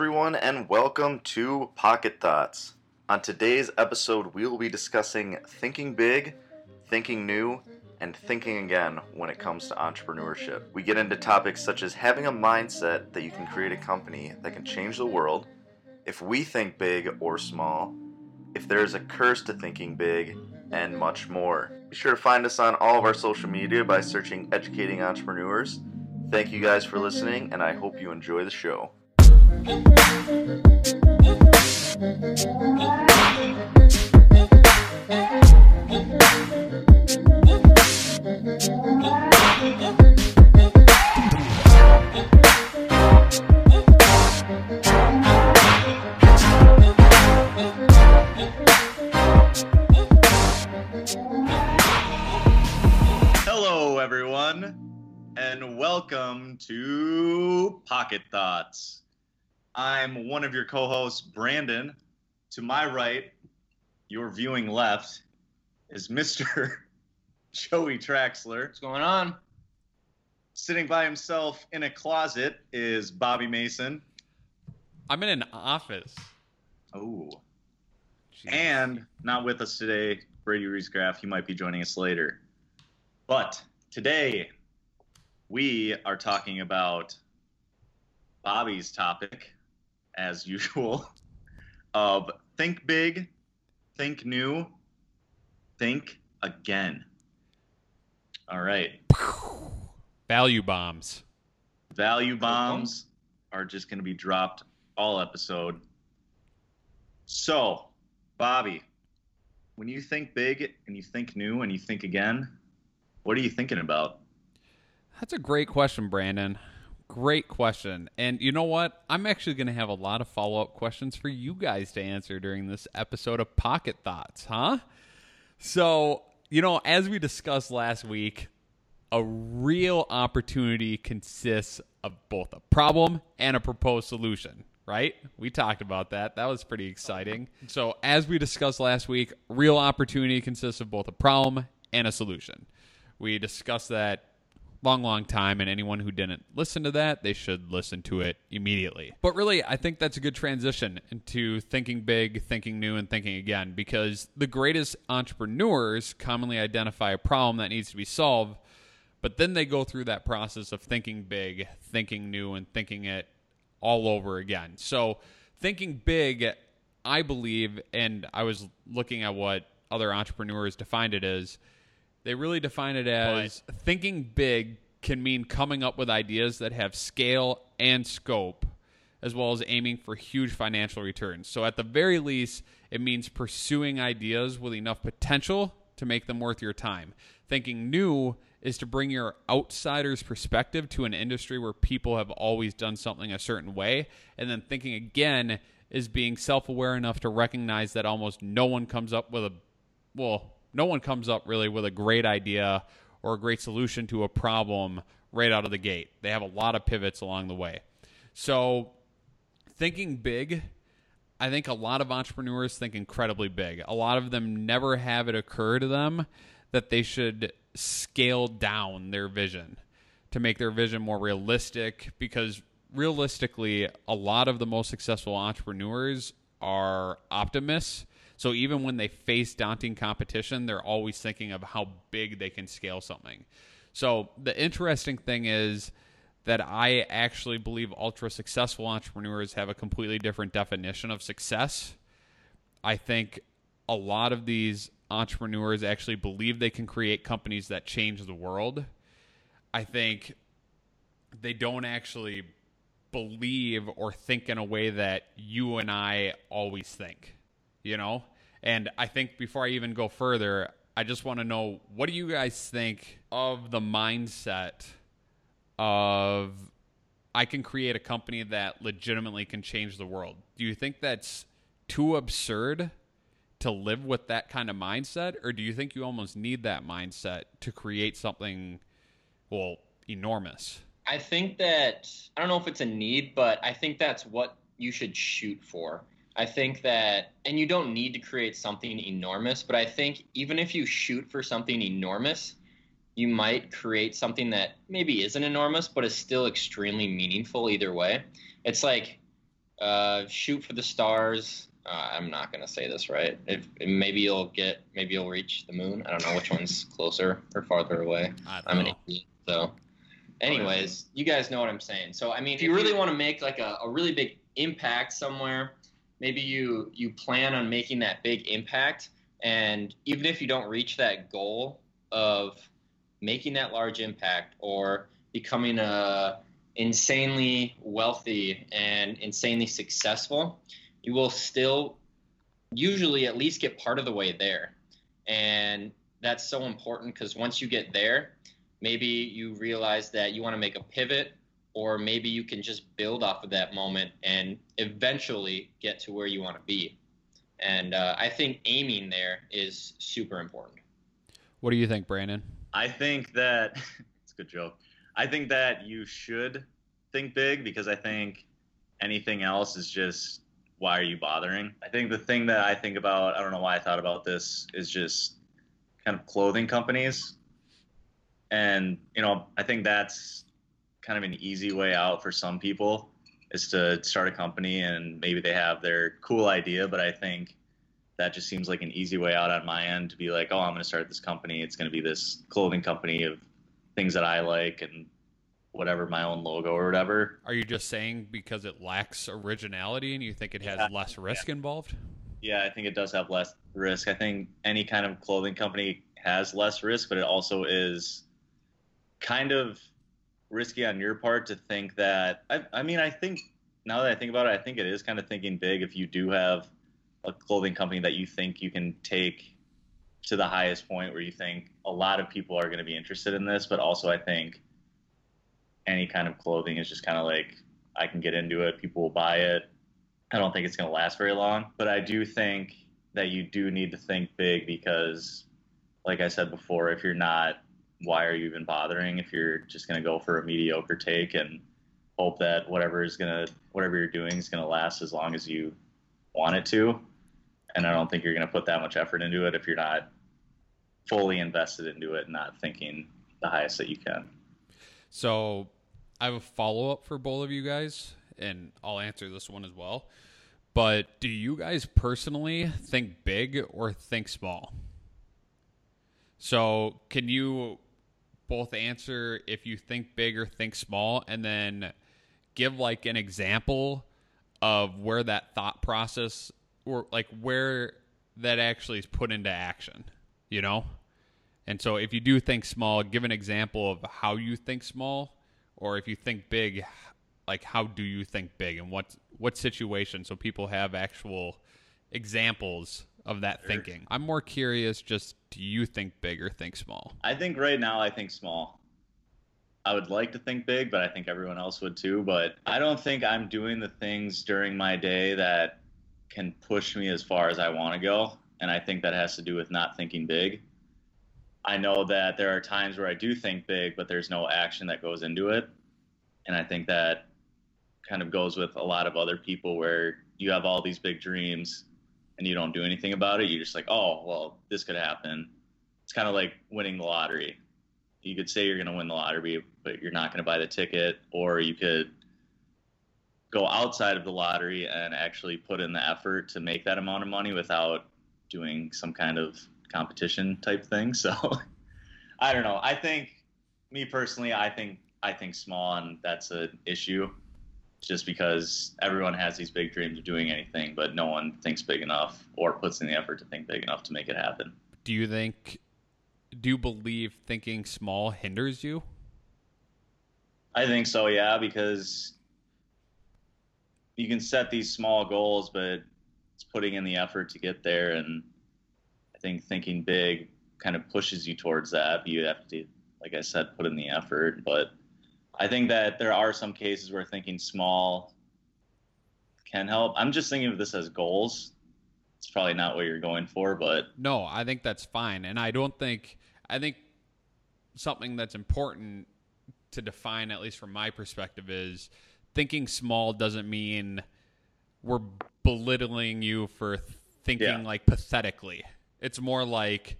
everyone, and welcome to Pocket Thoughts. On today's episode, we will be discussing thinking big, thinking new, and thinking again when it comes to entrepreneurship. We get into topics such as having a mindset that you can create a company that can change the world, if we think big or small, if there is a curse to thinking big, and much more. Be sure to find us on all of our social media by searching Educating Entrepreneurs. Thank you guys for listening, and I hope you enjoy the show. Hello, everyone, and welcome to Pocket Thoughts. I'm one of your co hosts, Brandon. To my right, your viewing left, is Mr. Joey Traxler. What's going on? Sitting by himself in a closet is Bobby Mason. I'm in an office. Oh. Jeez. And not with us today, Brady Reesgraff. He might be joining us later. But today, we are talking about Bobby's topic, as usual, of think big, think new, think again. All right. value bombs. Value bombs are just going to be dropped all episode. So, Bobby, when you think big and you think new and you think again, what are you thinking about? That's a great question, Brandon. Great question. And you know what? I'm actually going to have a lot of follow up questions for you guys to answer during this episode of Pocket Thoughts, huh? So, you know, as we discussed last week, a real opportunity consists of both a problem and a proposed solution, right? We talked about that. That was pretty exciting. So, as we discussed last week, real opportunity consists of both a problem and a solution. We discussed that long, long time, and anyone who didn't listen to that, they should listen to it immediately. But really, I think that's a good transition into thinking big, thinking new, and thinking again, because the greatest entrepreneurs commonly identify a problem that needs to be solved, but then they go through that process of thinking big, thinking new, and thinking it all over again. So, thinking big, I believe, and I was looking at what other entrepreneurs defined it as they really define it as thinking big can mean coming up with ideas that have scale and scope, as well as aiming for huge financial returns. So, at the very least, it means pursuing ideas with enough potential to make them worth your time. Thinking new is to bring your outsider's perspective to an industry where people have always done something a certain way. And then thinking again is being self aware enough to recognize that almost no one comes up with a, well, no one comes up really with a great idea or a great solution to a problem right out of the gate. They have a lot of pivots along the way. So, thinking big, I think a lot of entrepreneurs think incredibly big. A lot of them never have it occur to them that they should scale down their vision to make their vision more realistic because realistically, a lot of the most successful entrepreneurs are optimists so even when they face daunting competition, they're always thinking of how big they can scale something. So the interesting thing is that I actually believe ultra successful entrepreneurs have a completely different definition of success. I think a lot of these entrepreneurs actually believe they can create companies that change the world. I think they don't actually believe or think in a way that you and I always think you know? And I think before I even go further, I just want to know what do you guys think of the mindset of I can create a company that legitimately can change the world? Do you think that's too absurd to live with that kind of mindset or do you think you almost need that mindset to create something well enormous? I think that I don't know if it's a need, but I think that's what you should shoot for. I think that, and you don't need to create something enormous, but I think even if you shoot for something enormous, you might create something that maybe isn't enormous, but is still extremely meaningful either way. It's like, Uh, shoot for the stars. Uh, I'm not gonna say this right. If maybe you'll get, maybe you'll reach the moon. I don't know which one's closer or farther away. I I'm don't an know. idiot. So, anyways, you guys know what I'm saying. So, I mean, if you really want to make like a, a really big impact somewhere, maybe you you plan on making that big impact, and even if you don't reach that goal of making that large impact or becoming a insanely wealthy and insanely successful, you will still usually at least get part of the way there. And that's so important because once you get there, maybe you realize that you want to make a pivot or maybe you can just build off of that moment and eventually get to where you want to be. And uh, I think aiming there is super important. What do you think, Brandon? I think that it's a good joke. I think that you should think big because I think anything else is just why are you bothering? I think the thing that I think about, I don't know why I thought about this, is just kind of clothing companies. And, you know, I think that's kind of an easy way out for some people is to start a company and maybe they have their cool idea, but I think that just seems like an easy way out on my end to be like, oh, I'm going to start this company. It's going to be this clothing company of things that I like and whatever my own logo or whatever. Are you just saying because it lacks originality and you think it has Yeah. less risk involved? Yeah, I think it does have less risk. I think any kind of clothing company has less risk, but it also is kind of risky on your part to think that. I, I mean, I think now that I think about it, I think it is kind of thinking big if you do have a clothing company that you think you can take to the highest point where you think a lot of people are going to be interested in this, but also I think any kind of clothing is just kind of like I can get into it, people will buy it. I don't think it's going to last very long, but I do think that you do need to think big because, like I said before, if you're not, why are you even bothering? If you're just going to go for a mediocre take and hope that whatever is going to, whatever you're doing is going to last as long as you want it to. And I don't think you're going to put that much effort into it if you're not fully invested into it and not thinking the highest that you can. So I have a follow up for both of you guys, and I'll answer this one as well. But do you guys personally think big or think small? So can you both answer if you think big or think small, and then give like an example of where that thought process or like where that actually is put into action, you know? And so if you do think small, give an example of how you think small, or if you think big, like how do you think big and what what situation so people have actual examples of that thinking. I'm more curious just do you think big or think small? I think right now I think small. I would like to think big, but I think everyone else would too. But I don't think I'm doing the things during my day that can push me as far as I want to go. And I think that has to do with not thinking big. I know that there are times where I do think big, but there's no action that goes into it. And I think that kind of goes with a lot of other people where you have all these big dreams and you don't do anything about it. You're just like, oh, well, this could happen. It's kind of like winning the lottery. You could say you're going to win the lottery, but you're not going to buy the ticket, or you could go outside of the lottery and actually put in the effort to make that amount of money without doing some kind of competition type thing. So I don't know. I think me personally, I think I think small, and that's an issue. Just because everyone has these big dreams of doing anything, but no one thinks big enough or puts in the effort to think big enough to make it happen. Do you think do you believe thinking small hinders you? I think so, yeah, because you can set these small goals, but it's putting in the effort to get there. And I think thinking big kind of pushes you towards that. You have to, like I said, put in the effort. But I think that there are some cases where thinking small can help. I'm just thinking of this as goals. It's probably not what you're going for, but No, I think that's fine. And I don't think, I think something that's important to define, at least from my perspective, is thinking small doesn't mean we're belittling you for thinking Yeah. like pathetically. It's more like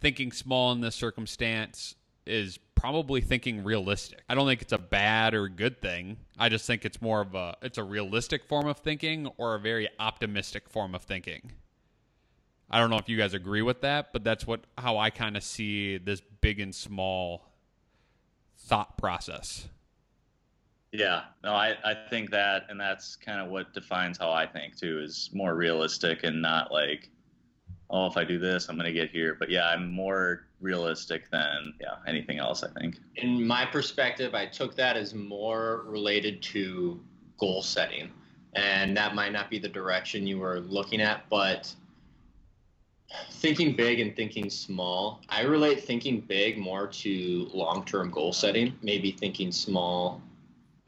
thinking small in this circumstance is probably thinking realistic. I don't think it's a bad or good thing. I just think it's more of a it's a realistic form of thinking or a very optimistic form of thinking. I don't know if you guys agree with that, but that's what how I kind of see this big and small thought process. Yeah, no, I, I think that, and that's kind of what defines how I think too, is more realistic and not like, oh, if I do this, I'm going to get here. But yeah, I'm more realistic than yeah anything else. I think. In my perspective, I took that as more related to goal setting, and that might not be the direction you were looking at, but thinking big and thinking small. I relate thinking big more to long-term goal setting, maybe thinking small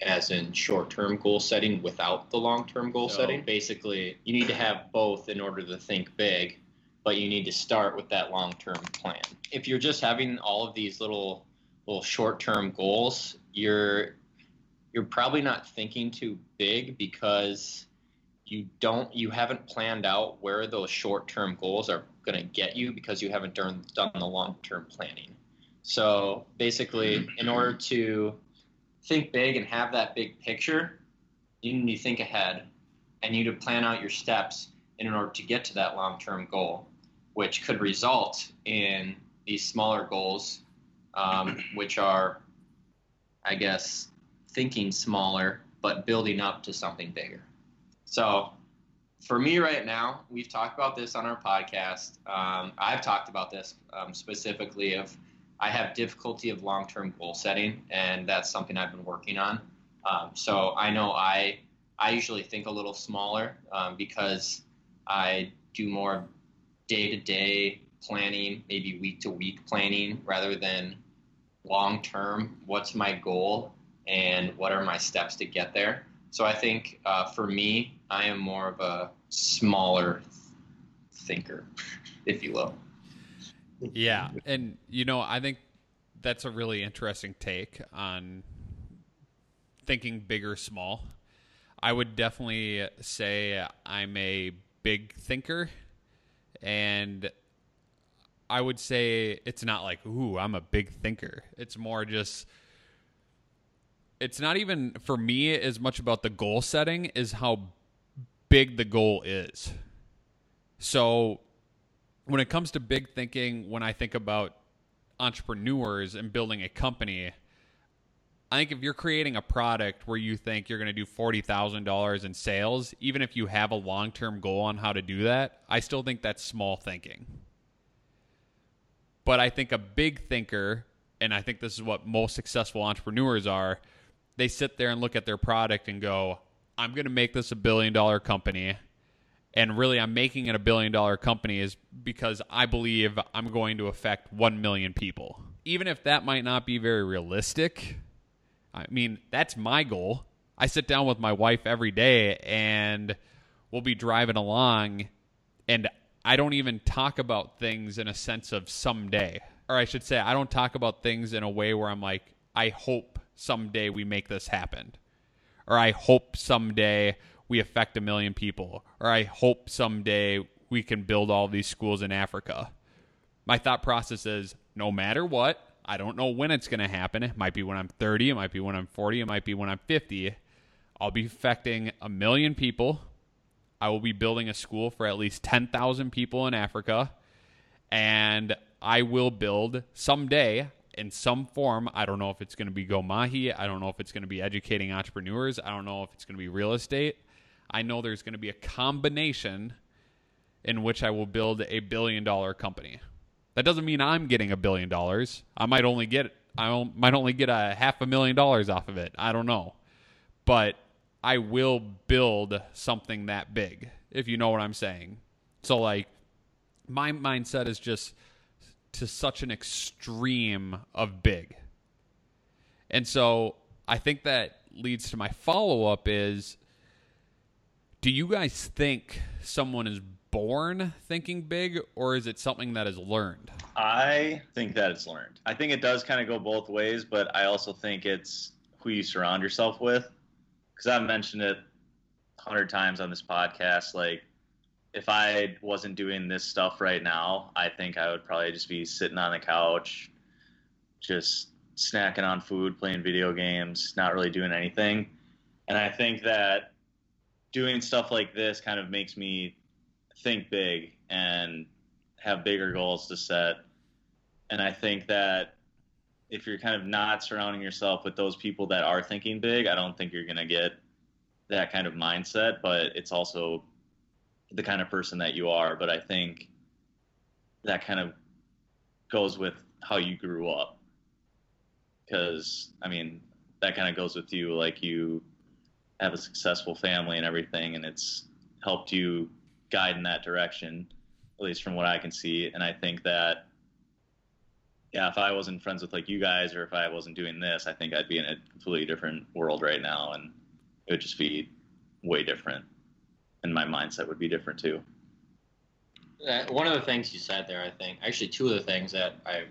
as in short-term goal setting without the long-term goal So- setting. Basically, you need to have both in order to think big, but you need to start with that long-term plan. If you're just having all of these little little short-term goals, you're you're probably not thinking too big because you don't you haven't planned out where those short-term goals are going to get you because you haven't done done the long-term planning. So, basically, in order to think big and have that big picture, you need to think ahead and you need to plan out your steps in order to get to that long term goal, which could result in these smaller goals, um, which are, I guess, thinking smaller but building up to something bigger. So, for me right now, we've talked about this on our podcast. Um, I've talked about this um, specifically of I have difficulty of long-term goal setting, and that's something I've been working on. Um, so I know I I usually think a little smaller um, because I do more day-to-day planning, maybe week-to-week planning, rather than long-term. What's my goal, and what are my steps to get there? So I think uh, for me, I am more of a smaller thinker, if you will. Yeah, and you know, I think that's a really interesting take on thinking big or small. I would definitely say I'm a big thinker, and I would say it's not like, ooh, I'm a big thinker. It's more just, it's not even for me as much about the goal setting is how big the goal is. So when it comes to big thinking, when I think about entrepreneurs and building a company, I think if you're creating a product where you think you're going to do $40,000 in sales, even if you have a long term goal on how to do that, I still think that's small thinking. But I think a big thinker, and I think this is what most successful entrepreneurs are, they sit there and look at their product and go, I'm going to make this a billion dollar company and really I'm making it a billion dollar company is because I believe I'm going to affect 1 million people. Even if that might not be very realistic, I mean, that's my goal. I sit down with my wife every day and we'll be driving along and I don't even talk about things in a sense of someday. Or I should say, I don't talk about things in a way where I'm like, I hope someday we make this happen. Or I hope someday we affect a million people. Or I hope someday we can build all these schools in Africa. My thought process is no matter what, I don't know when it's going to happen. It might be when I'm 30, it might be when I'm 40, it might be when I'm 50. I'll be affecting a million people. I will be building a school for at least 10,000 people in Africa. And I will build someday in some form. I don't know if it's going to be Go Mahi. I don't know if it's going to be educating entrepreneurs. I don't know if it's going to be real estate. I know there's going to be a combination in which I will build a billion dollar company. That doesn't mean I'm getting a billion dollars. I might only get I might only get a half a million dollars off of it. I don't know. But I will build something that big, if you know what I'm saying. So like my mindset is just to such an extreme of big. And so I think that leads to my follow up is do you guys think someone is born thinking big or is it something that is learned? I think that it's learned. I think it does kind of go both ways, but I also think it's who you surround yourself with. Because I've mentioned it a hundred times on this podcast. Like, if I wasn't doing this stuff right now, I think I would probably just be sitting on the couch, just snacking on food, playing video games, not really doing anything. And I think that doing stuff like this kind of makes me think big and have bigger goals to set. And I think that if you're kind of not surrounding yourself with those people that are thinking big, I don't think you're going to get that kind of mindset, but it's also the kind of person that you are. But I think that kind of goes with how you grew up. Because, I mean, that kind of goes with you. Like, you have a successful family and everything, and it's helped you guide in that direction, at least from what I can see. And I think that, yeah, if I wasn't friends with like you guys, or if I wasn't doing this, I think I'd be in a completely different world right now, and it would just be way different, and my mindset would be different too. Uh, one of the things you said there, I think, actually, two of the things that I,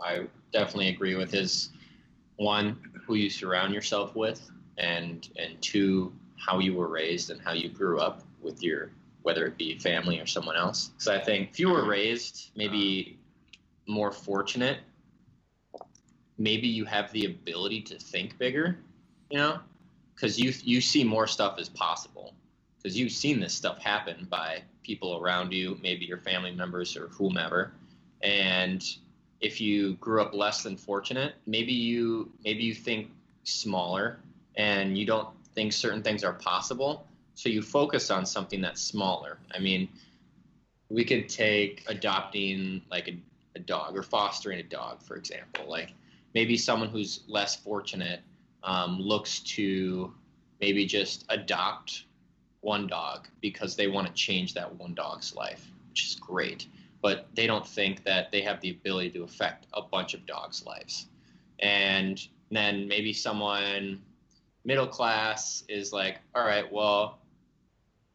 I definitely agree with is one, who you surround yourself with, and and two, how you were raised and how you grew up with your whether it be family or someone else. So I think if you were raised maybe more fortunate, maybe you have the ability to think bigger, you know, because you you see more stuff as possible. Because you've seen this stuff happen by people around you, maybe your family members or whomever, and if you grew up less than fortunate, maybe you maybe you think smaller and you don't think certain things are possible so you focus on something that's smaller. I mean, we could take adopting like a, a dog or fostering a dog, for example. Like maybe someone who's less fortunate um, looks to maybe just adopt one dog because they want to change that one dog's life, which is great. But they don't think that they have the ability to affect a bunch of dogs' lives. And then maybe someone middle class is like, all right, well,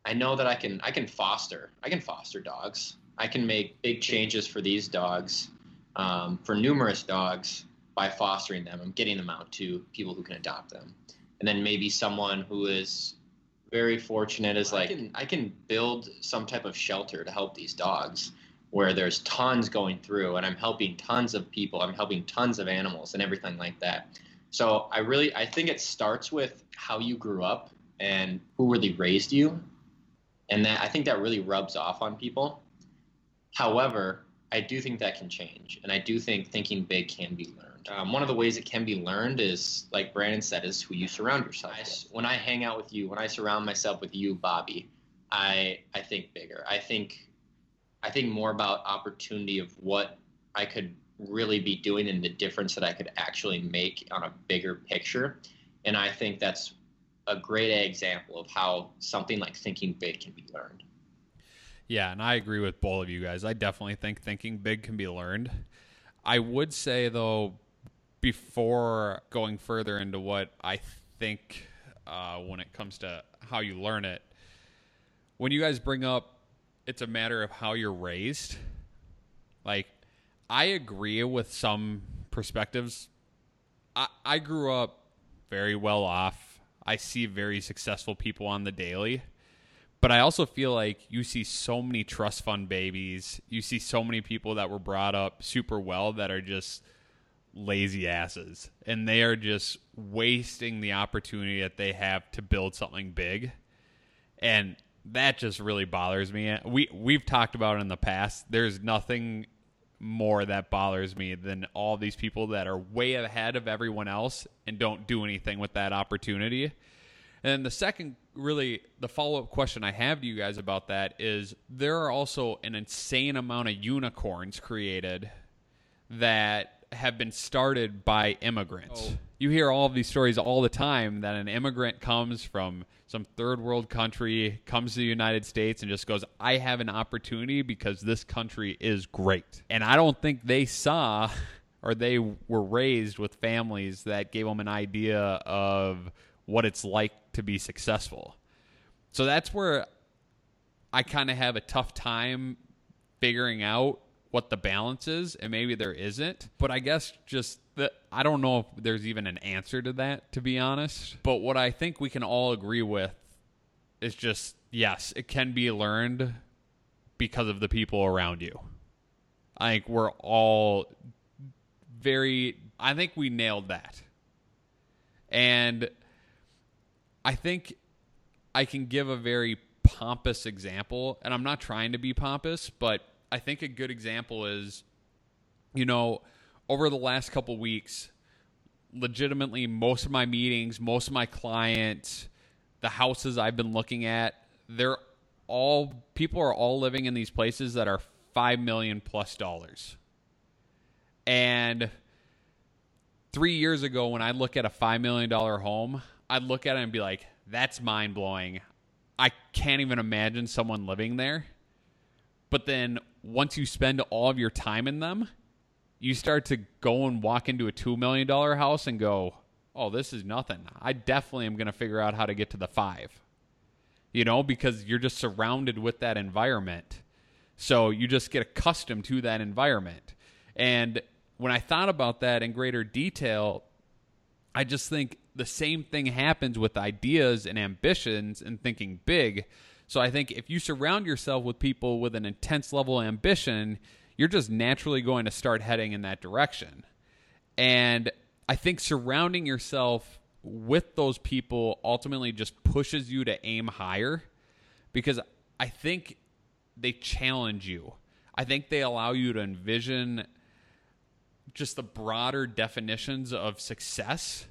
I know that I can I can foster I can foster dogs. I can make big changes for these dogs, um, for numerous dogs by fostering them. I'm getting them out to people who can adopt them, and then maybe someone who is very fortunate is like I can, I can build some type of shelter to help these dogs where there's tons going through and I'm helping tons of people, I'm helping tons of animals and everything like that. So I really I think it starts with how you grew up and who really raised you and that I think that really rubs off on people. However, I do think that can change, and I do think thinking big can be learned. Um, one of the ways it can be learned is, like Brandon said, is who you surround yourself with. When I hang out with you, when I surround myself with you, Bobby, I I think bigger. I think I think more about opportunity of what I could really be doing and the difference that I could actually make on a bigger picture. And I think that's a great example of how something like thinking big can be learned. Yeah, and I agree with both of you guys. I definitely think thinking big can be learned. I would say though, before going further into what I think uh, when it comes to how you learn it, when you guys bring up it's a matter of how you're raised, like I agree with some perspectives. I, I grew up very well off I see very successful people on the daily. But I also feel like you see so many trust fund babies. You see so many people that were brought up super well that are just lazy asses. And they are just wasting the opportunity that they have to build something big. And that just really bothers me. We we've talked about it in the past. There's nothing more that bothers me than all these people that are way ahead of everyone else and don't do anything with that opportunity. And the second, really, the follow up question I have to you guys about that is there are also an insane amount of unicorns created that have been started by immigrants. Oh. You hear all of these stories all the time that an immigrant comes from some third world country, comes to the United States, and just goes, I have an opportunity because this country is great. And I don't think they saw or they were raised with families that gave them an idea of what it's like to be successful. So that's where I kind of have a tough time figuring out what the balance is, and maybe there isn't. But I guess just that I don't know if there's even an answer to that, to be honest. But what I think we can all agree with is just yes, it can be learned because of the people around you. I think we're all very I think we nailed that. And I think I can give a very pompous example, and I'm not trying to be pompous, but I think a good example is, you know, over the last couple weeks, legitimately most of my meetings, most of my clients, the houses I've been looking at, they're all people are all living in these places that are 5 million plus dollars. And 3 years ago when I look at a 5 million dollar home, I'd look at it and be like, that's mind-blowing. I can't even imagine someone living there. But then once you spend all of your time in them, you start to go and walk into a $2 million house and go, oh, this is nothing. I definitely am going to figure out how to get to the five, you know, because you're just surrounded with that environment. So you just get accustomed to that environment. And when I thought about that in greater detail, I just think the same thing happens with ideas and ambitions and thinking big. So I think if you surround yourself with people with an intense level of ambition, you're just naturally going to start heading in that direction. And I think surrounding yourself with those people ultimately just pushes you to aim higher because I think they challenge you. I think they allow you to envision just the broader definitions of success.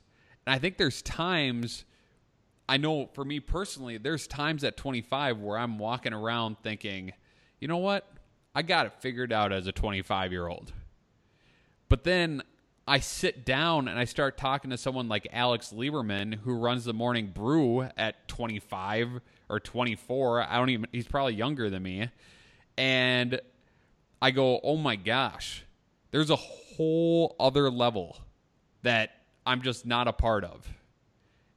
And I think there's times I know for me personally, there's times at 25 where I'm walking around thinking, you know what? I got it figured out as a 25 year old. But then I sit down and I start talking to someone like Alex Lieberman, who runs the morning brew at 25 or 24. I don't even, he's probably younger than me. And I go, oh my gosh, there's a whole other level that I'm just not a part of.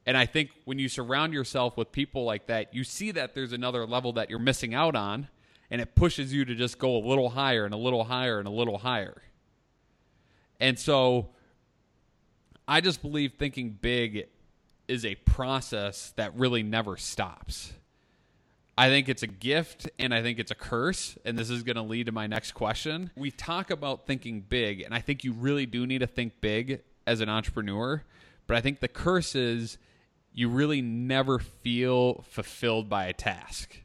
And I think when you surround yourself with people like that, you see that there's another level that you're missing out on and it pushes you to just go a little higher and a little higher and a little higher. And so I just believe thinking big is a process that really never stops. I think it's a gift and I think it's a curse. And this is going to lead to my next question. We talk about thinking big, and I think you really do need to think big as an entrepreneur. But I think the curse is you really never feel fulfilled by a task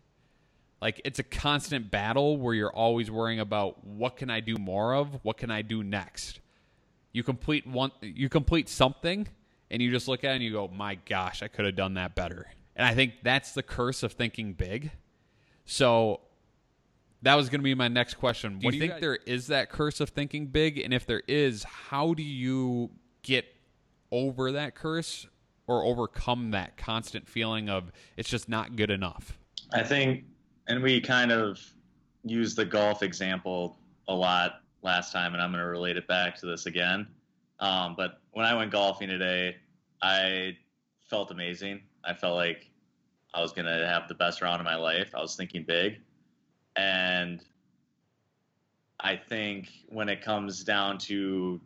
like it's a constant battle where you're always worrying about what can I do more of? What can I do next? You complete one you complete something and you just look at it and you go, "My gosh, I could have done that better." And I think that's the curse of thinking big. So that was going to be my next question. Do what you do you think guys- there is that curse of thinking big? And if there is, how do you get over that curse or overcome that constant feeling of it's just not good enough? I think and we kind of used the golf example a lot last time, and I'm going to relate it back to this again. Um, but when I went golfing today, I felt amazing. I felt like I was going to have the best round of my life. I was thinking big. And I think when it comes down to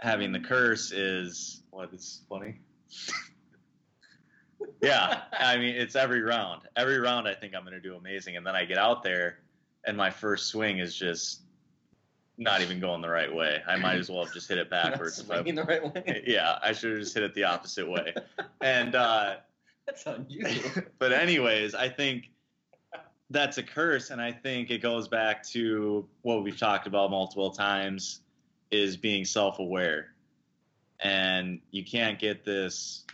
having the curse is what is funny? yeah, I mean it's every round. Every round, I think I'm going to do amazing, and then I get out there, and my first swing is just not even going the right way. I might as well have just hit it backwards. swinging the right way. Yeah, I should have just hit it the opposite way. And uh, that's unusual. but anyways, I think that's a curse, and I think it goes back to what we've talked about multiple times: is being self-aware, and you can't get this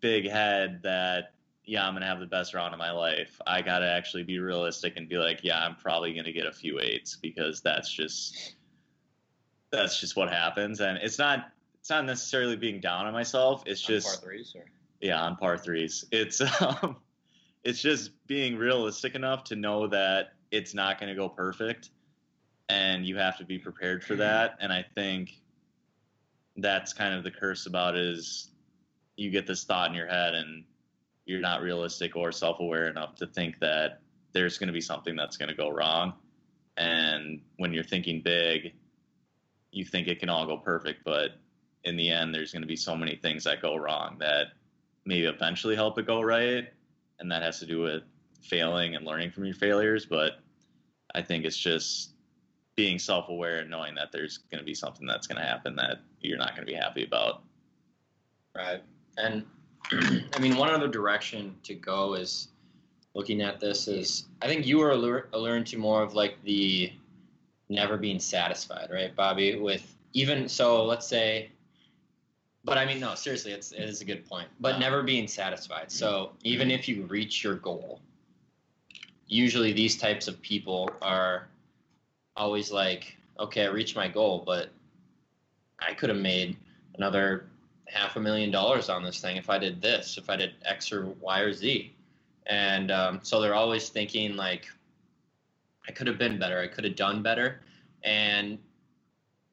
big head that yeah, I'm gonna have the best round of my life. I gotta actually be realistic and be like, yeah, I'm probably gonna get a few eights because that's just that's just what happens. And it's not it's not necessarily being down on myself. It's on just par threes or? yeah, on par threes. It's um, it's just being realistic enough to know that it's not gonna go perfect, and you have to be prepared for that. And I think that's kind of the curse about is you get this thought in your head and you're not realistic or self-aware enough to think that there's going to be something that's going to go wrong. And when you're thinking big you think it can all go perfect but in the end there's going to be so many things that go wrong that maybe eventually help it go right. And that has to do with failing and learning from your failures but i think it's just being self-aware and knowing that there's going to be something that's going to happen that you're not going to be happy about. Right. And I mean, one other direction to go is looking at this is I think you were alluring to more of like the never being satisfied, right, Bobby? With even so, let's say, but I mean, no, seriously, it's it is a good point. But Yeah. never being satisfied. So mm-hmm. even if you reach your goal, usually these types of people are always like, okay, I reached my goal, but I could have made another half a million dollars on this thing if I did this, if I did X or Y or Z. And um, so they're always thinking like, I could have been better, I could have done better, and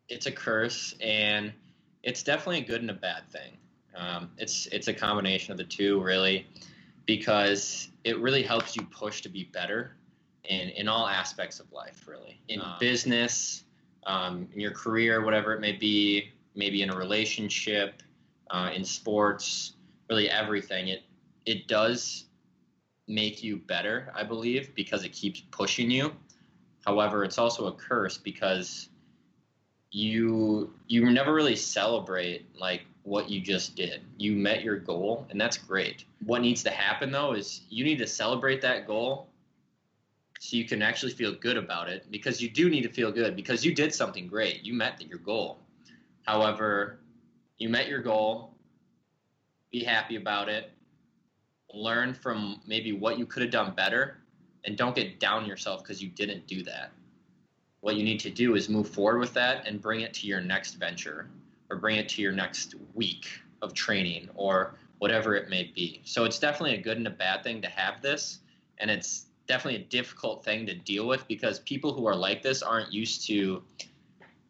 it's a curse, and it's definitely a good and a bad thing. Um, it's it's a combination of the two, really, because it really helps you push to be better in in all aspects of life, really, in Um, business, um, in your career, whatever it may be, maybe in a relationship, uh, in sports, really everything. It it does make you better, I believe, because it keeps pushing you. However, it's also a curse because you you never really celebrate like what you just did. You met your goal, and that's great. What needs to happen though is you need to celebrate that goal so you can actually feel good about it because you do need to feel good because you did something great. You met your goal. However, you met your goal, be happy about it, learn from maybe what you could have done better, and don't get down yourself because you didn't do that. What you need to do is move forward with that and bring it to your next venture or bring it to your next week of training or whatever it may be. So it's definitely a good and a bad thing to have this, and it's definitely a difficult thing to deal with because people who are like this aren't used to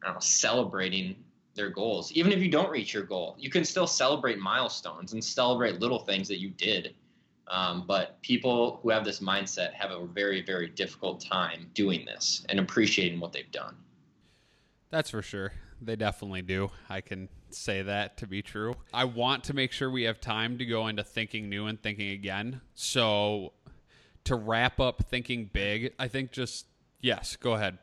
know, celebrating their goals. Even if you don't reach your goal, you can still celebrate milestones and celebrate little things that you did. Um, but people who have this mindset have a very, very difficult time doing this and appreciating what they've done. That's for sure. They definitely do. I can say that to be true. I want to make sure we have time to go into thinking new and thinking again. So, to wrap up thinking big, I think just, yes, go ahead.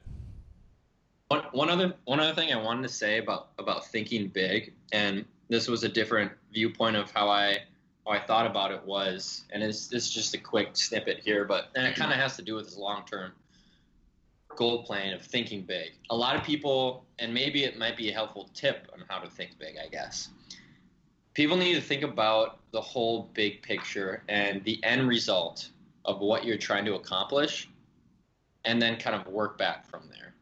One, one other one other thing I wanted to say about about thinking big, and this was a different viewpoint of how I how I thought about it was, and it's this is just a quick snippet here, but and it kind of has to do with this long term goal plan of thinking big. A lot of people, and maybe it might be a helpful tip on how to think big, I guess. People need to think about the whole big picture and the end result of what you're trying to accomplish, and then kind of work back from there.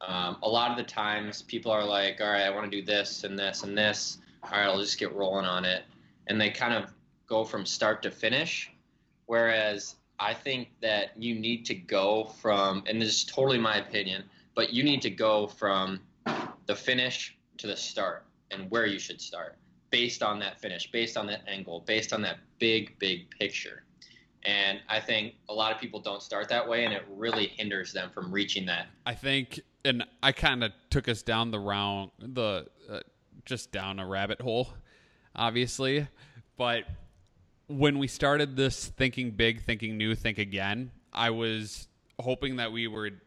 Um, a lot of the times, people are like, "All right, I want to do this and this and this. All right, I'll just get rolling on it," and they kind of go from start to finish. Whereas I think that you need to go from, and this is totally my opinion, but you need to go from the finish to the start and where you should start based on that finish, based on that angle, based on that big, big picture. And I think a lot of people don't start that way, and it really hinders them from reaching that I think, and I kind of took us down the round, the uh, just down a rabbit hole, obviously. But when we started this thinking big, thinking new, think again, I was hoping that we would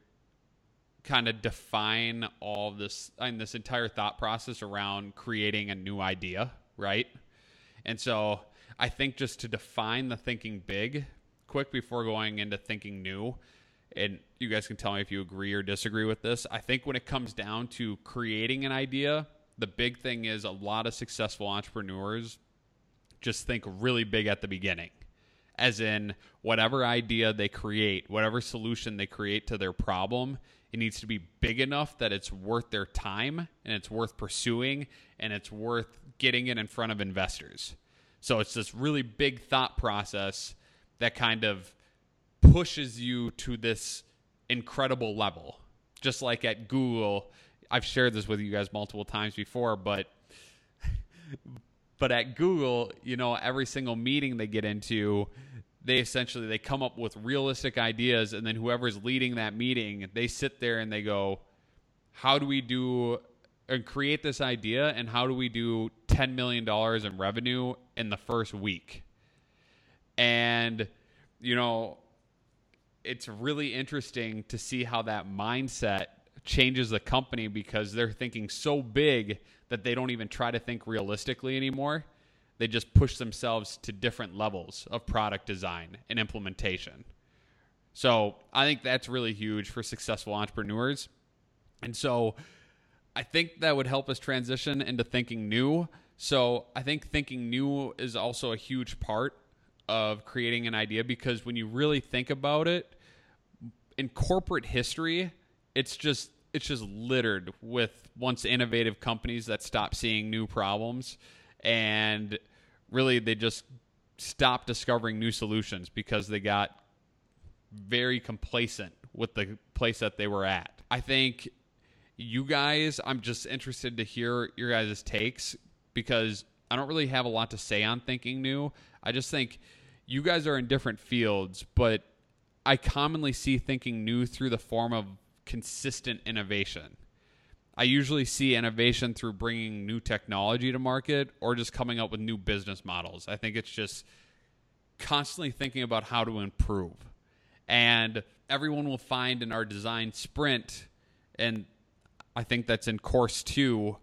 kind of define all this and this entire thought process around creating a new idea, right? And so I think just to define the thinking big quick before going into thinking new, and you guys can tell me if you agree or disagree with this. I think when it comes down to creating an idea, the big thing is a lot of successful entrepreneurs just think really big at the beginning. As in, whatever idea they create, whatever solution they create to their problem, it needs to be big enough that it's worth their time and it's worth pursuing and it's worth getting it in front of investors. So it's this really big thought process that kind of pushes you to this incredible level. Just like at Google, I've shared this with you guys multiple times before, but but at Google, you know, every single meeting they get into, they essentially they come up with realistic ideas and then whoever's leading that meeting, they sit there and they go, "How do we do and create this idea and how do we do 10 million dollars in revenue in the first week?" And you know, it's really interesting to see how that mindset changes the company because they're thinking so big that they don't even try to think realistically anymore. They just push themselves to different levels of product design and implementation. So I think that's really huge for successful entrepreneurs. And so I think that would help us transition into thinking new. So I think thinking new is also a huge part of creating an idea because when you really think about it, in corporate history, it's just it's just littered with once innovative companies that stop seeing new problems and really they just stop discovering new solutions because they got very complacent with the place that they were at. I think you guys, I'm just interested to hear your guys' takes because I don't really have a lot to say on thinking new. I just think you guys are in different fields, but I commonly see thinking new through the form of consistent innovation. I usually see innovation through bringing new technology to market or just coming up with new business models. I think it's just constantly thinking about how to improve. And everyone will find in our design sprint, and I think that's in course two,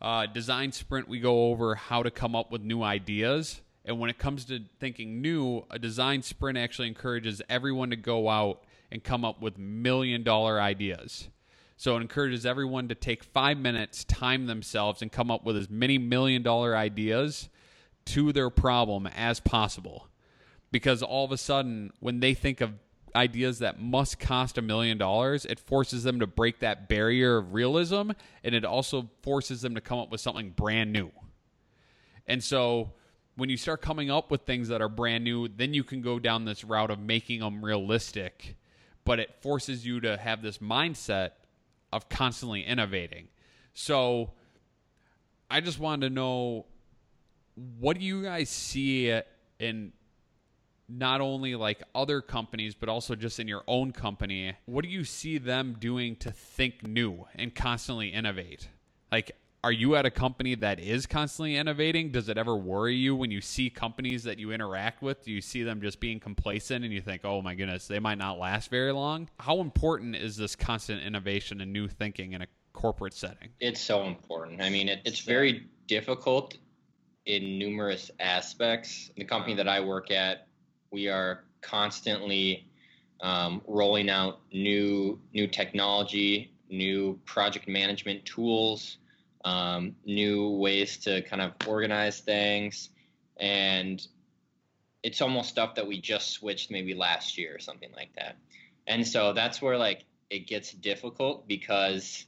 uh, design sprint, we go over how to come up with new ideas. And when it comes to thinking new, a design sprint actually encourages everyone to go out and come up with million dollar ideas. So it encourages everyone to take five minutes, time themselves, and come up with as many million dollar ideas to their problem as possible. Because all of a sudden, when they think of ideas that must cost a million dollars, it forces them to break that barrier of realism and it also forces them to come up with something brand new. And so when you start coming up with things that are brand new, then you can go down this route of making them realistic but it forces you to have this mindset of constantly innovating. So I just wanted to know what do you guys see in not only like other companies but also just in your own company what do you see them doing to think new and constantly innovate like are you at a company that is constantly innovating? Does it ever worry you when you see companies that you interact with? Do you see them just being complacent and you think, oh my goodness, they might not last very long? How important is this constant innovation and new thinking in a corporate setting? It's so important. I mean, it, it's very difficult in numerous aspects. The company that I work at, we are constantly um, rolling out new new technology, new project management tools um, new ways to kind of organize things. And it's almost stuff that we just switched maybe last year or something like that. And so that's where like it gets difficult because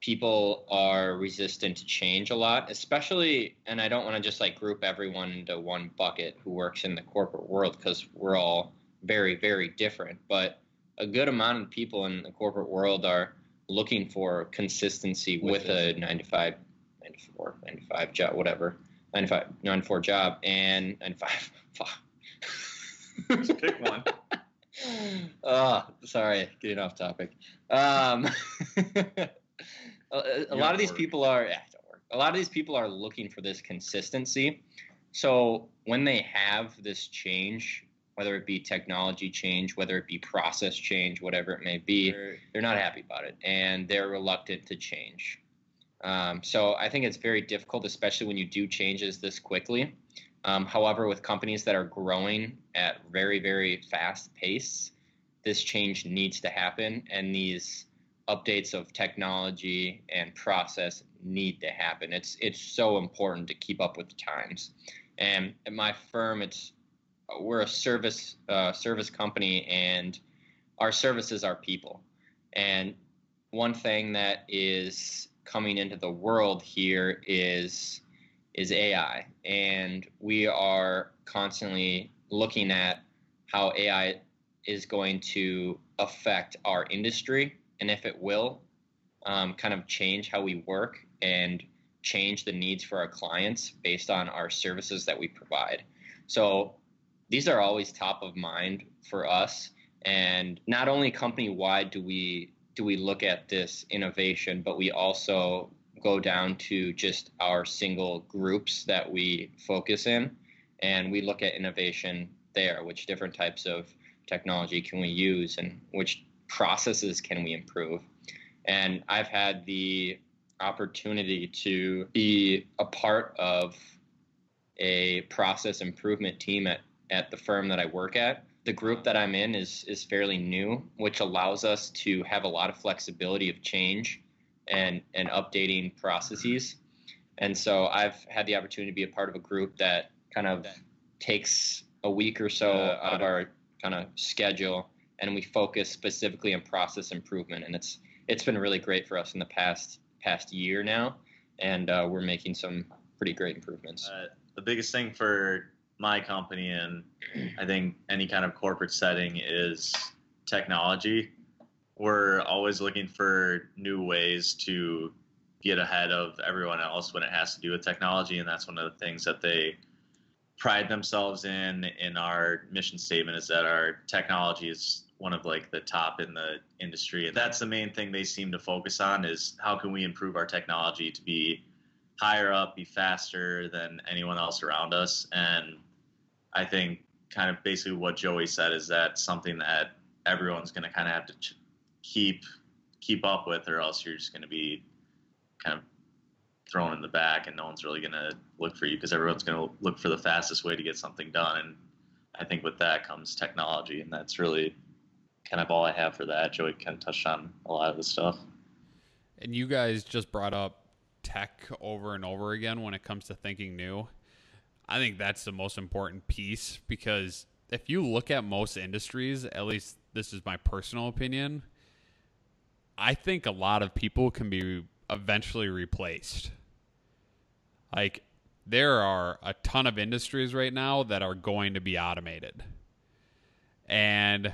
people are resistant to change a lot, especially, and I don't want to just like group everyone into one bucket who works in the corporate world because we're all very, very different. But a good amount of people in the corporate world are looking for consistency with, with a 95, 94, 95 job, whatever, 95, 94 job, and 95. Just pick one. oh, sorry, getting off topic. Um, a, a lot of these work. people are, yeah, a lot of these people are looking for this consistency. So when they have this change whether it be technology change, whether it be process change, whatever it may be, they're not happy about it and they're reluctant to change. Um, so I think it's very difficult, especially when you do changes this quickly. Um, however, with companies that are growing at very, very fast pace, this change needs to happen, and these updates of technology and process need to happen. It's it's so important to keep up with the times. And at my firm, it's we're a service uh, service company, and our services are people. And one thing that is coming into the world here is is AI, and we are constantly looking at how AI is going to affect our industry, and if it will, um, kind of change how we work and change the needs for our clients based on our services that we provide. So these are always top of mind for us. And not only company wide do we do we look at this innovation, but we also go down to just our single groups that we focus in, and we look at innovation there. Which different types of technology can we use, and which processes can we improve? And I've had the opportunity to be a part of a process improvement team at, at the firm that I work at. The group that I'm in is is fairly new, which allows us to have a lot of flexibility of change and and updating processes. And so I've had the opportunity to be a part of a group that kind of takes a week or so Uh, out of our kind of schedule and we focus specifically on process improvement and it's it's been really great for us in the past past year now and uh, we're making some pretty great improvements Uh, the biggest thing for my company and I think any kind of corporate setting is technology. We're always looking for new ways to get ahead of everyone else when it has to do with technology, and that's one of the things that they pride themselves in. In our mission statement is that our technology is one of like the top in the industry, and that's the main thing they seem to focus on is how can we improve our technology to be higher up, be faster than anyone else around us. And I think kind of basically what Joey said is that something that everyone's going to kind of have to ch- keep keep up with, or else you're just going to be kind of thrown in the back, and no one's really going to look for you because everyone's going to look for the fastest way to get something done. And I think with that comes technology, and that's really kind of all I have for that. Joey kind of touched on a lot of the stuff. And you guys just brought up tech over and over again when it comes to thinking new. I think that's the most important piece because if you look at most industries, at least this is my personal opinion, I think a lot of people can be eventually replaced. Like, there are a ton of industries right now that are going to be automated. And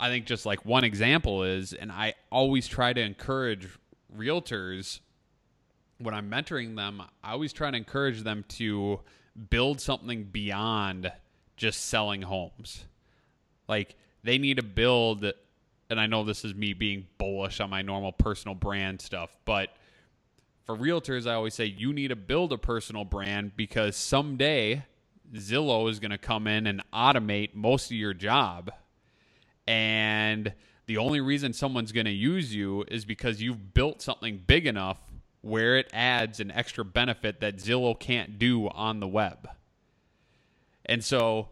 I think just like one example is, and I always try to encourage realtors when I'm mentoring them, I always try to encourage them to build something beyond just selling homes. Like they need to build, and I know this is me being bullish on my normal personal brand stuff, but for realtors, I always say you need to build a personal brand because someday Zillow is going to come in and automate most of your job. And the only reason someone's going to use you is because you've built something big enough where it adds an extra benefit that Zillow can't do on the web. And so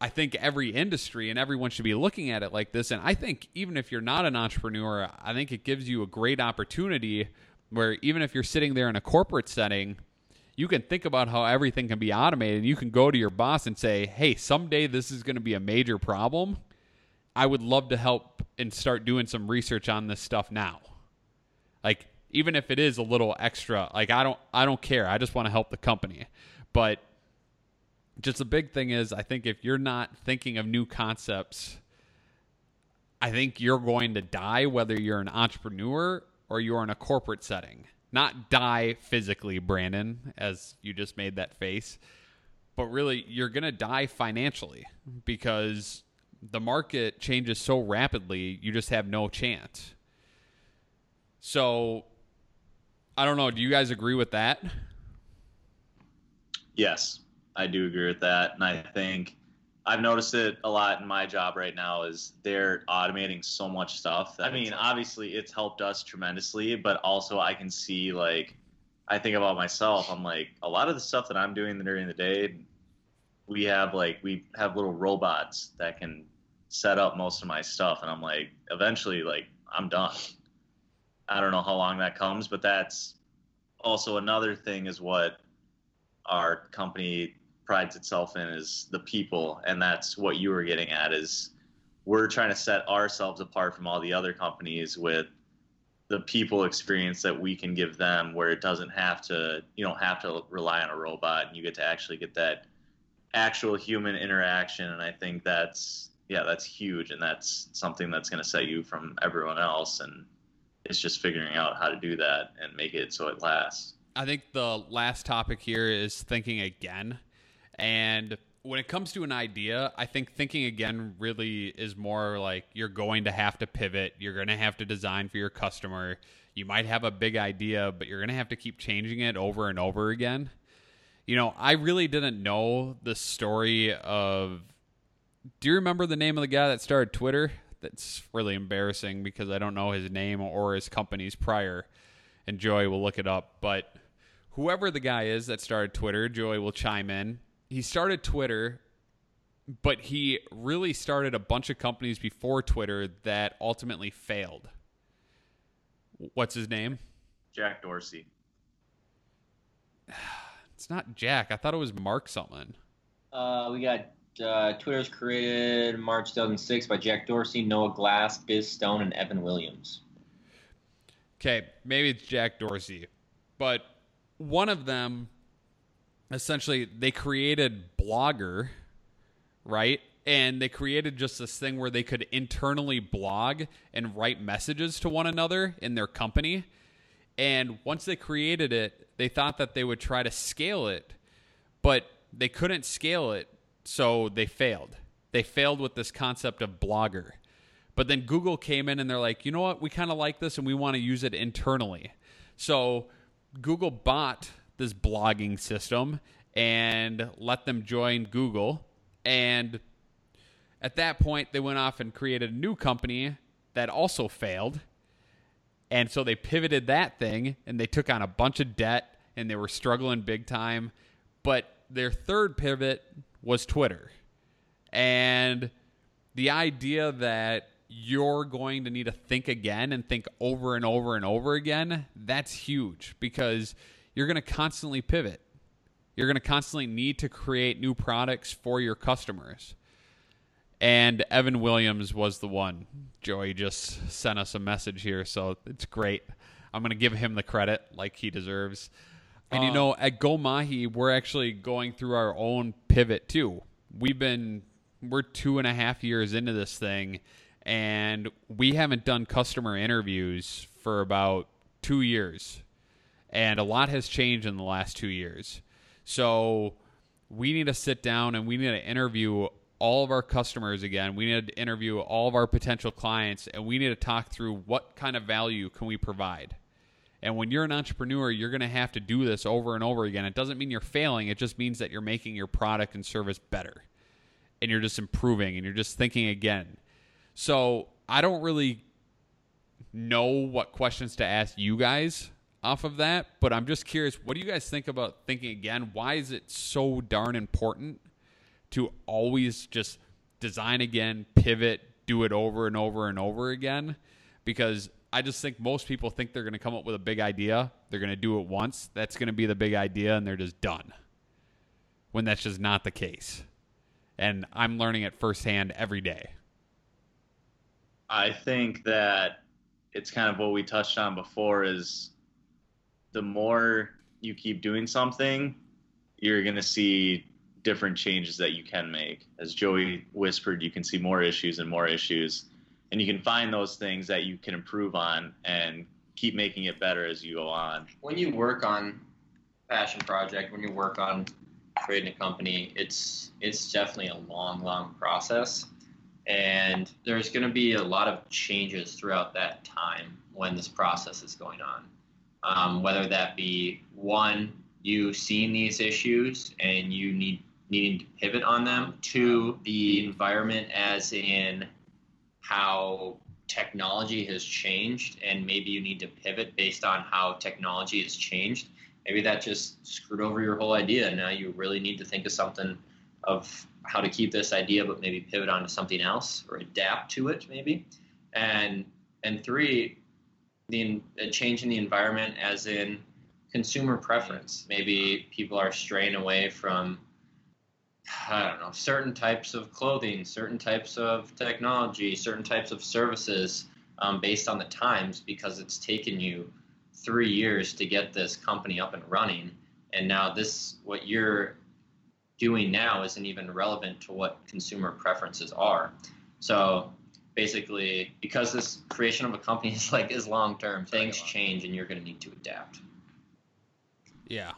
I think every industry and everyone should be looking at it like this. And I think even if you're not an entrepreneur, I think it gives you a great opportunity where even if you're sitting there in a corporate setting, you can think about how everything can be automated. You can go to your boss and say, hey, someday this is going to be a major problem. I would love to help and start doing some research on this stuff now. Like, even if it is a little extra, like I don't I don't care. I just want to help the company. But just the big thing is I think if you're not thinking of new concepts, I think you're going to die whether you're an entrepreneur or you're in a corporate setting. Not die physically, Brandon, as you just made that face, but really you're going to die financially because the market changes so rapidly, you just have no chance. So, I don't know. Do you guys agree with that? Yes, I do agree with that, and I think I've noticed it a lot in my job right now. Is they're automating so much stuff. I mean, obviously, it's helped us tremendously, but also I can see like I think about myself. I'm like a lot of the stuff that I'm doing during the day. We have like we have little robots that can set up most of my stuff, and I'm like, eventually, like I'm done. I don't know how long that comes, but that's also another thing is what our company prides itself in is the people and that's what you were getting at is we're trying to set ourselves apart from all the other companies with the people experience that we can give them where it doesn't have to you don't have to rely on a robot and you get to actually get that actual human interaction and i think that's yeah that's huge and that's something that's going to set you from everyone else and it's just figuring out how to do that and make it so it lasts I think the last topic here is thinking again. And when it comes to an idea, I think thinking again really is more like you're going to have to pivot. You're going to have to design for your customer. You might have a big idea, but you're going to have to keep changing it over and over again. You know, I really didn't know the story of. Do you remember the name of the guy that started Twitter? That's really embarrassing because I don't know his name or his company's prior. And Joey will look it up. But whoever the guy is that started Twitter, Joey will chime in. He started Twitter, but he really started a bunch of companies before Twitter that ultimately failed. What's his name? Jack Dorsey. It's not Jack. I thought it was Mark something. Uh, we got uh, Twitter's created March 2006 by Jack Dorsey, Noah Glass, Biz Stone, and Evan Williams. Okay, maybe it's Jack Dorsey, but one of them essentially they created Blogger, right? And they created just this thing where they could internally blog and write messages to one another in their company. And once they created it, they thought that they would try to scale it, but they couldn't scale it, so they failed. They failed with this concept of Blogger. But then Google came in and they're like, you know what? We kind of like this and we want to use it internally. So Google bought this blogging system and let them join Google. And at that point, they went off and created a new company that also failed. And so they pivoted that thing and they took on a bunch of debt and they were struggling big time. But their third pivot was Twitter. And the idea that you're going to need to think again and think over and over and over again, that's huge because you're going to constantly pivot. You're going to constantly need to create new products for your customers. And Evan Williams was the one. Joey just sent us a message here, so it's great. I'm going to give him the credit like he deserves. And you Um, know, at Go Mahi, we're actually going through our own pivot too. We've been we're two and a half years into this thing, and we haven't done customer interviews for about two years, and a lot has changed in the last two years. So we need to sit down and we need to interview all of our customers again. We need to interview all of our potential clients, and we need to talk through what kind of value can we provide. And when you're an entrepreneur, you're going to have to do this over and over again. It doesn't mean you're failing, it just means that you're making your product and service better. And you're just improving and you're just thinking again. So I don't really know what questions to ask you guys off of that, but I'm just curious what do you guys think about thinking again? Why is it so darn important to always just design again, pivot, do it over and over and over again? Because I just think most people think they're going to come up with a big idea, they're going to do it once, that's going to be the big idea, and they're just done. When that's just not the case. And I'm learning it firsthand every day. I think that it's kind of what we touched on before is the more you keep doing something, you're going to see different changes that you can make. As Joey whispered, you can see more issues and more issues, and you can find those things that you can improve on and keep making it better as you go on. when you work on passion project, when you work on creating a company, it's it's definitely a long, long process, and there's going to be a lot of changes throughout that time when this process is going on. Um, whether that be one, you seeing these issues and you need needing to pivot on them. Two, the environment as in how technology has changed and maybe you need to pivot based on how technology has changed. Maybe that just screwed over your whole idea. Now you really need to think of something of how to keep this idea but maybe pivot onto something else or adapt to it maybe. And and three the a change in the environment as in consumer preference. Maybe people are straying away from I don't know, certain types of clothing, certain types of technology, certain types of services um, based on the times because it's taken you three years to get this company up and running. And now, this, what you're doing now, isn't even relevant to what consumer preferences are. So, basically, because this creation of a company is like is long term, things change and you're going to need to adapt. Yeah,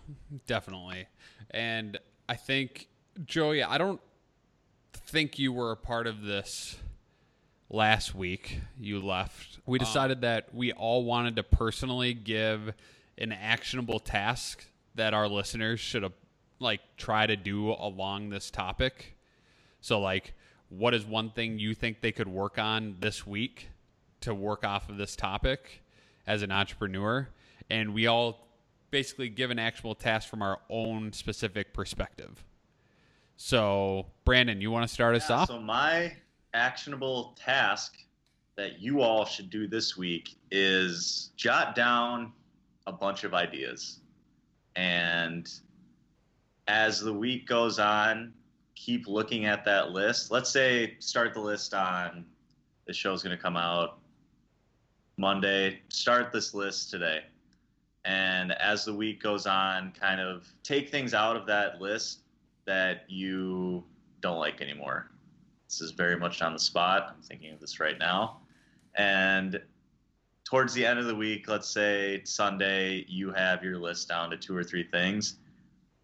definitely. And I think, Joey, I don't think you were a part of this last week. You left. We uh, decided that we all wanted to personally give an actionable task that our listeners should have like try to do along this topic. So like what is one thing you think they could work on this week to work off of this topic as an entrepreneur? And we all basically give an actionable task from our own specific perspective. So, Brandon, you want to start us Yeah, off? So my actionable task that you all should do this week is jot down a bunch of ideas. And as the week goes on, keep looking at that list. Let's say start the list on the show's going to come out Monday. Start this list today. And as the week goes on, kind of take things out of that list that you don't like anymore. This is very much on the spot. I'm thinking of this right now. And towards the end of the week, let's say Sunday, you have your list down to two or three things.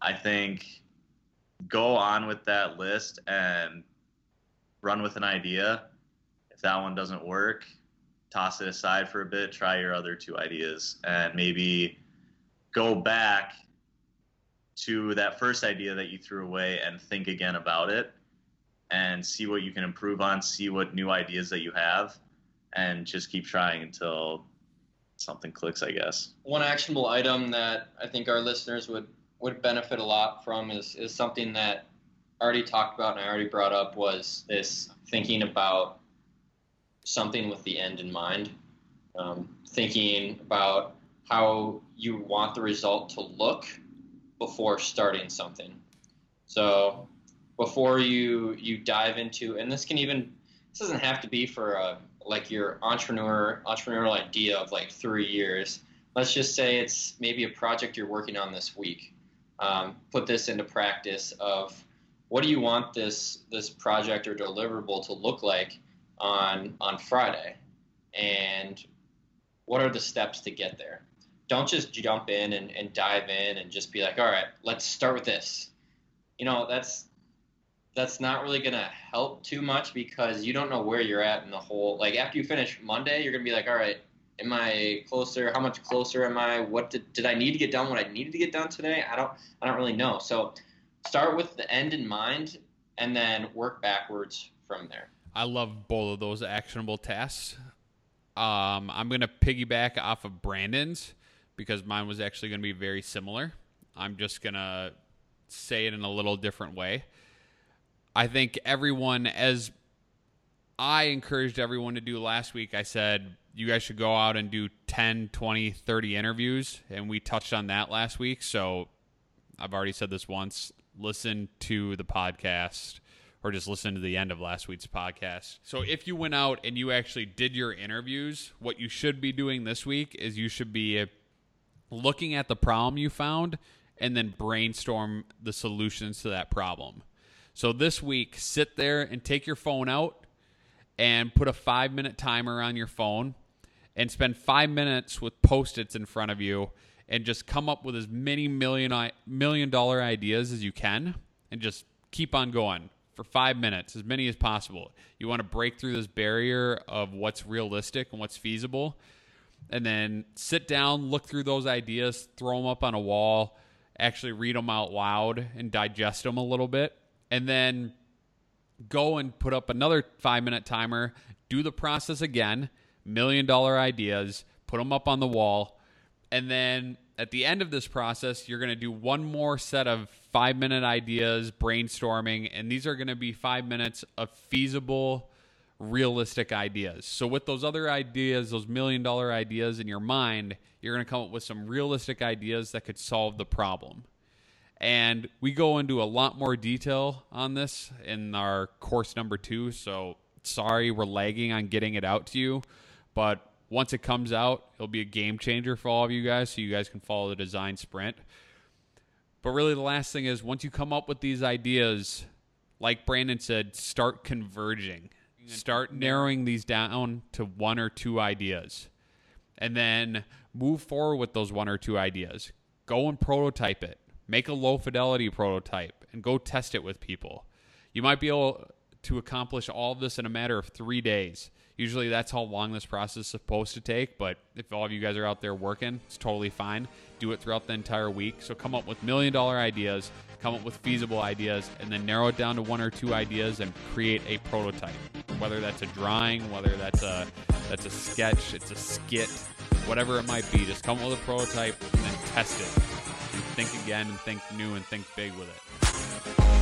I think go on with that list and run with an idea. If that one doesn't work, toss it aside for a bit, try your other two ideas, and maybe go back to that first idea that you threw away and think again about it and see what you can improve on, see what new ideas that you have, and just keep trying until something clicks, I guess. One actionable item that I think our listeners would would benefit a lot from is is something that I already talked about and I already brought up was this thinking about something with the end in mind, um, thinking about how you want the result to look before starting something. So before you you dive into, and this can even this doesn't have to be for a like your entrepreneur entrepreneurial idea of like three years. Let's just say it's maybe a project you're working on this week. Um, put this into practice of what do you want this this project or deliverable to look like on on Friday, and what are the steps to get there? Don't just jump in and, and dive in and just be like, all right, let's start with this. You know, that's that's not really gonna help too much because you don't know where you're at in the whole. Like after you finish Monday, you're gonna be like, all right, am I closer? How much closer am I? What did, did I need to get done? What I needed to get done today? I don't I don't really know. So start with the end in mind and then work backwards from there. I love both of those actionable tasks. Um, I'm to piggyback off of Brandon's because mine was actually going to be very similar. I'm just going to say it in a little different way. I think everyone, as I encouraged everyone to do last week, I said, you guys should go out and do 10, 20, 30 interviews. And we touched on that last week. So I've already said this once. Listen to the podcast or just listen to the end of last week's podcast. So if you went out and you actually did your interviews, what you should be doing this week is you should be looking at the problem you found and then brainstorm the solutions to that problem. So this week, sit there and take your phone out and put a five minute timer on your phone and spend five minutes with post its in front of you and just come up with as many million million dollar ideas as you can and just keep on going for five minutes, as many as possible. You want to break through this barrier of what's realistic and what's feasible, and then sit down, look through those ideas, throw them up on a wall, actually read them out loud and digest them a little bit, and then go and put up another five minute timer, do the process again, million dollar ideas, put them up on the wall, and then at the end of this process, you're going to do one more set of five minute ideas, brainstorming, and these are going to be five minutes of feasible, realistic ideas. So, with those other ideas, those million dollar ideas in your mind, you're going to come up with some realistic ideas that could solve the problem. And we go into a lot more detail on this in our course number two. So, sorry we're lagging on getting it out to you, but once it comes out, it'll be a game changer for all of you guys so you guys can follow the design sprint. But really, the last thing is once you come up with these ideas, like Brandon said, start converging. Start narrowing these down to one or two ideas. And then move forward with those one or two ideas. Go and prototype it. Make a low fidelity prototype and go test it with people. You might be able to accomplish all of this in a matter of three days. Usually that's how long this process is supposed to take, but if all of you guys are out there working, it's totally fine. Do it throughout the entire week. So come up with million dollar ideas, come up with feasible ideas, and then narrow it down to one or two ideas and create a prototype. Whether that's a drawing, whether that's a that's a sketch, it's a skit, whatever it might be, just come up with a prototype and then test it. And think again and think new and think big with it.